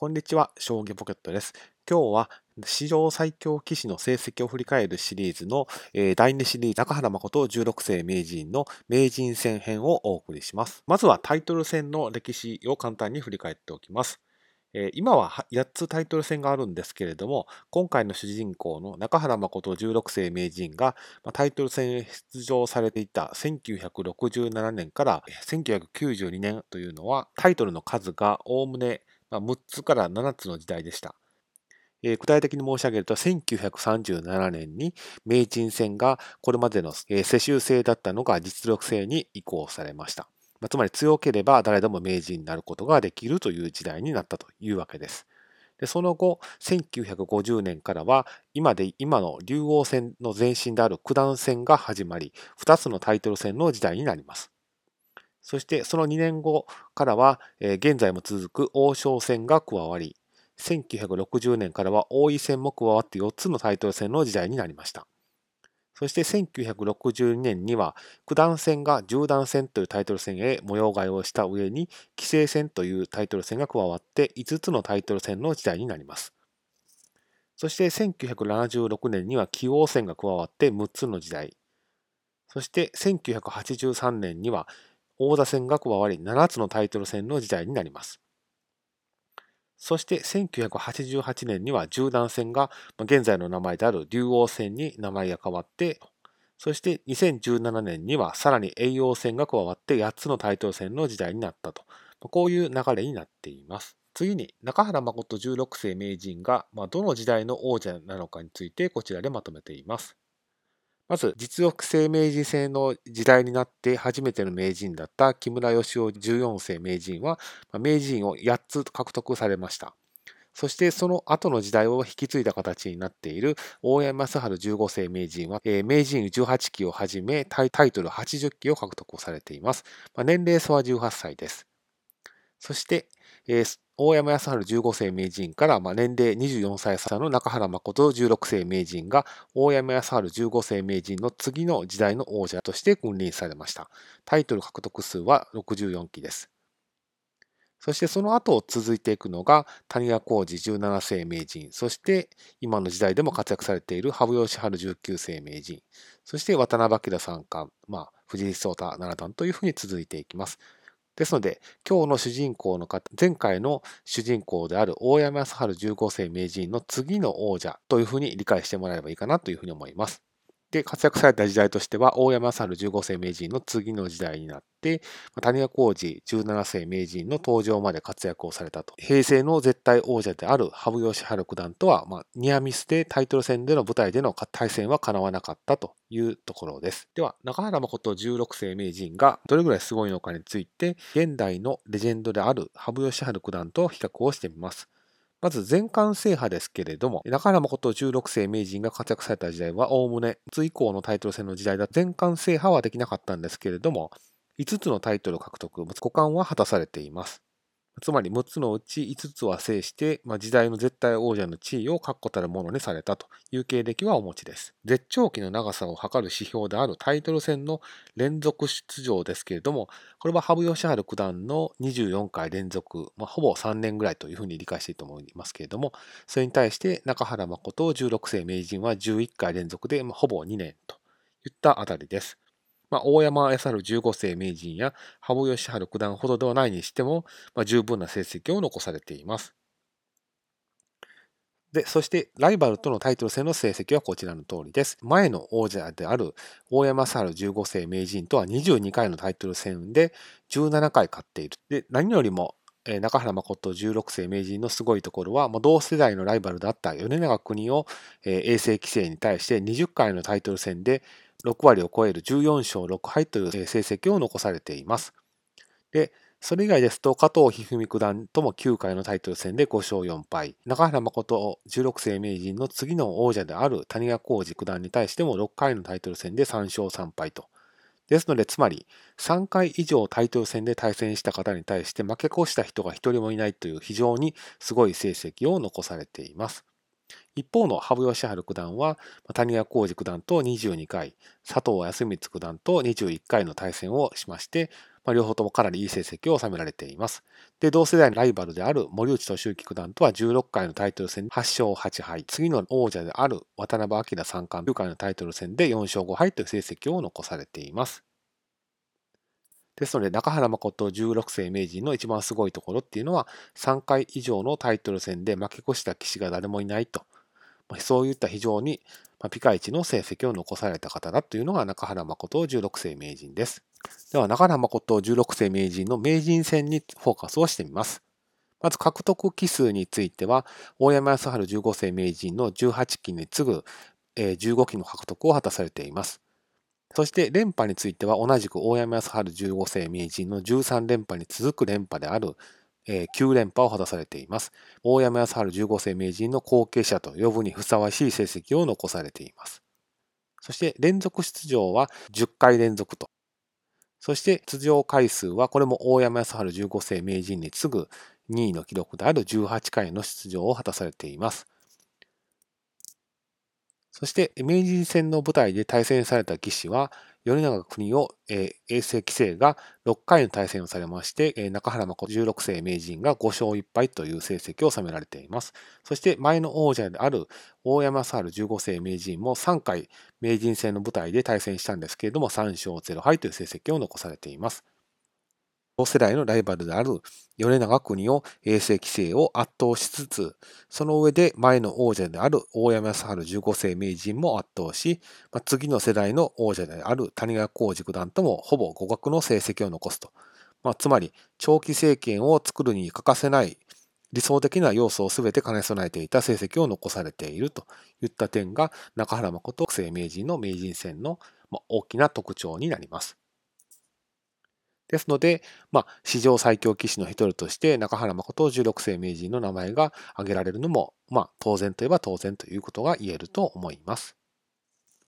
こんにちは、将棋ポケットです。今日は史上最強棋士の成績を振り返るシリーズの、えー、第2シリーズ中原誠16世名人の名人戦編をお送りします。まずはタイトル戦の歴史を簡単に振り返っておきます。え今は8つタイトル戦があるんですけれども、今回の主人公の中原誠16世名人がタイトル戦へ出場されていた1967年から1992年というのはタイトルの数がおおむね6つから7つの時代でした。具体的に申し上げると、1937年に名人戦がこれまでの世襲制だったのが実力制に移行されました。まあ、つまり強ければ誰でも名人になることができるという時代になったというわけです。でその後、1950年からは今で今の竜王戦の前身である九段戦が始まり、2つのタイトル戦の時代になります。そしてその2年後からは、えー、現在も続く王将戦が加わり、1960年からは王位戦も加わって4つのタイトル戦の時代になりました。そして1962年には九段戦が十段戦というタイトル戦へ模様替えをした上に棋聖戦というタイトル戦が加わって5つのタイトル戦の時代になります。そして1976年には棋王戦が加わって6つの時代。そして1983年には王座戦が加わり7つのタイトル戦の時代になります。そして1988年には十段戦が現在の名前である竜王戦に名前が変わって、そして2017年にはさらに栄養戦が加わって8つのタイトル戦の時代になったと。こういう流れになっています。次に中原誠16世名人がどの時代の王者なのかについてこちらでまとめています。まず、実力性明治制の時代になって初めての名人だった木村義雄14世名人は、名人を8つ獲得されました。そしてその後の時代を引き継いだ形になっている大山康晴15世名人は、名人18期をはじめタイトル80期を獲得されています。年齢差は18歳です。そして、大山康晴15世名人から、まあ、年齢24歳差の中原誠16世名人が大山康晴15世名人の次の時代の王者として君臨されました。タイトル獲得数は64期です。そしてその後続いていくのが谷川浩二17世名人、そして今の時代でも活躍されている羽生善治19世名人、そして渡辺明三冠、まあ、藤井聡太七段というふうに続いていきます。ですので、今日の主人公の方、前回の主人公である大山康晴十五世名人の次の王者というふうに理解してもらえればいいかなというふうに思います。で、活躍された時代としては、大山康晴15世名人の次の時代になって、谷川浩二17世名人の登場まで活躍をされたと。平成の絶対王者である羽生善治九段とは、まあ、ニアミスでタイトル戦での舞台での対戦は叶わなかったというところです。では、中原誠16世名人がどれぐらいすごいのかについて、現代のレジェンドである羽生善治九段と比較をしてみます。まず全冠制覇ですけれども、中原誠16世名人が活躍された時代は、おおむね、つ以降のタイトル戦の時代だ全冠制覇はできなかったんですけれども、5つのタイトル獲得、五冠は果たされています。つまり6つのうち5つは制して、まあ、時代の絶対王者の地位を確固たるものにされたという経歴はお持ちです。絶頂期の長さを測る指標であるタイトル戦の連続出場ですけれども、これは羽生善治九段の24回連続、まあ、ほぼ3年ぐらいというふうに理解していいと思いますけれども、それに対して中原誠16世名人は11回連続で、まあ、ほぼ2年といったあたりです。まあ、大山康晴15世名人や羽生善治九段ほどではないにしても、まあ、十分な成績を残されています。で、そしてライバルとのタイトル戦の成績はこちらの通りです。前の王者である大山康晴15世名人とは22回のタイトル戦で17回勝っている。で、何よりも中原誠16世名人のすごいところは、同世代のライバルだった米長国を衛星規制に対して20回のタイトル戦で6割を超える14勝6敗という成績を残されています。で、それ以外ですと、加藤一二三九段とも9回のタイトル戦で5勝4敗、中原誠16世名人の次の王者である谷川浩二九段に対しても6回のタイトル戦で3勝3敗と。ですので、つまり3回以上タイトル戦で対戦した方に対して負け越した人が1人もいないという非常にすごい成績を残されています。一方の羽生善治九段は、谷川浩二九段と22回、佐藤康光九段と21回の対戦をしまして、まあ、両方ともかなりいい成績を収められています。で、同世代のライバルである森内俊之九段とは16回のタイトル戦で8勝8敗、次の王者である渡辺明三冠9回のタイトル戦で4勝5敗という成績を残されています。ですので、中原誠16世名人の一番すごいところっていうのは、3回以上のタイトル戦で負け越した棋士が誰もいないと。そういった非常にピカイチの成績を残された方だというのが中原誠16世名人です。では、中原誠16世名人の名人戦にフォーカスをしてみます。まず獲得期数については、大山康晴15世名人の18期に次ぐ15期の獲得を果たされています。そして連覇については同じく大山康晴15世名人の13連覇に続く連覇であるえ9連覇を果たされています。大山康晴15世名人の後継者と呼ぶにふさわしい成績を残されています。そして連続出場は10回連続と。そして出場回数はこれも大山康晴15世名人に次ぐ2位の記録である18回の出場を果たされています。そして、明治戦の舞台で対戦された棋士は、米長国を、えー、衛星規制が6回の対戦をされまして、えー、中原誠16世名人が5勝1敗という成績を収められています。そして前の王者である大山サール15世名人も3回名人戦の舞台で対戦したんですけれども3勝0敗という成績を残されています。同世代のライバルである米長国を衛星規制を圧倒しつつ、その上で前の王者である大山康晴15世名人も圧倒し、まあ、次の世代の王者である谷川浩二九段ともほぼ互角の成績を残すと。まあ、つまり、長期政権を作るに欠かせない理想的な要素を全て兼ね備えていた成績を残されているといった点が中原誠生名人の名人戦の大きな特徴になります。ですので、まあ、史上最強棋士の一人として中原誠十六世名人の名前が挙げられるのも、まあ、当然といえば当然ということが言えると思います。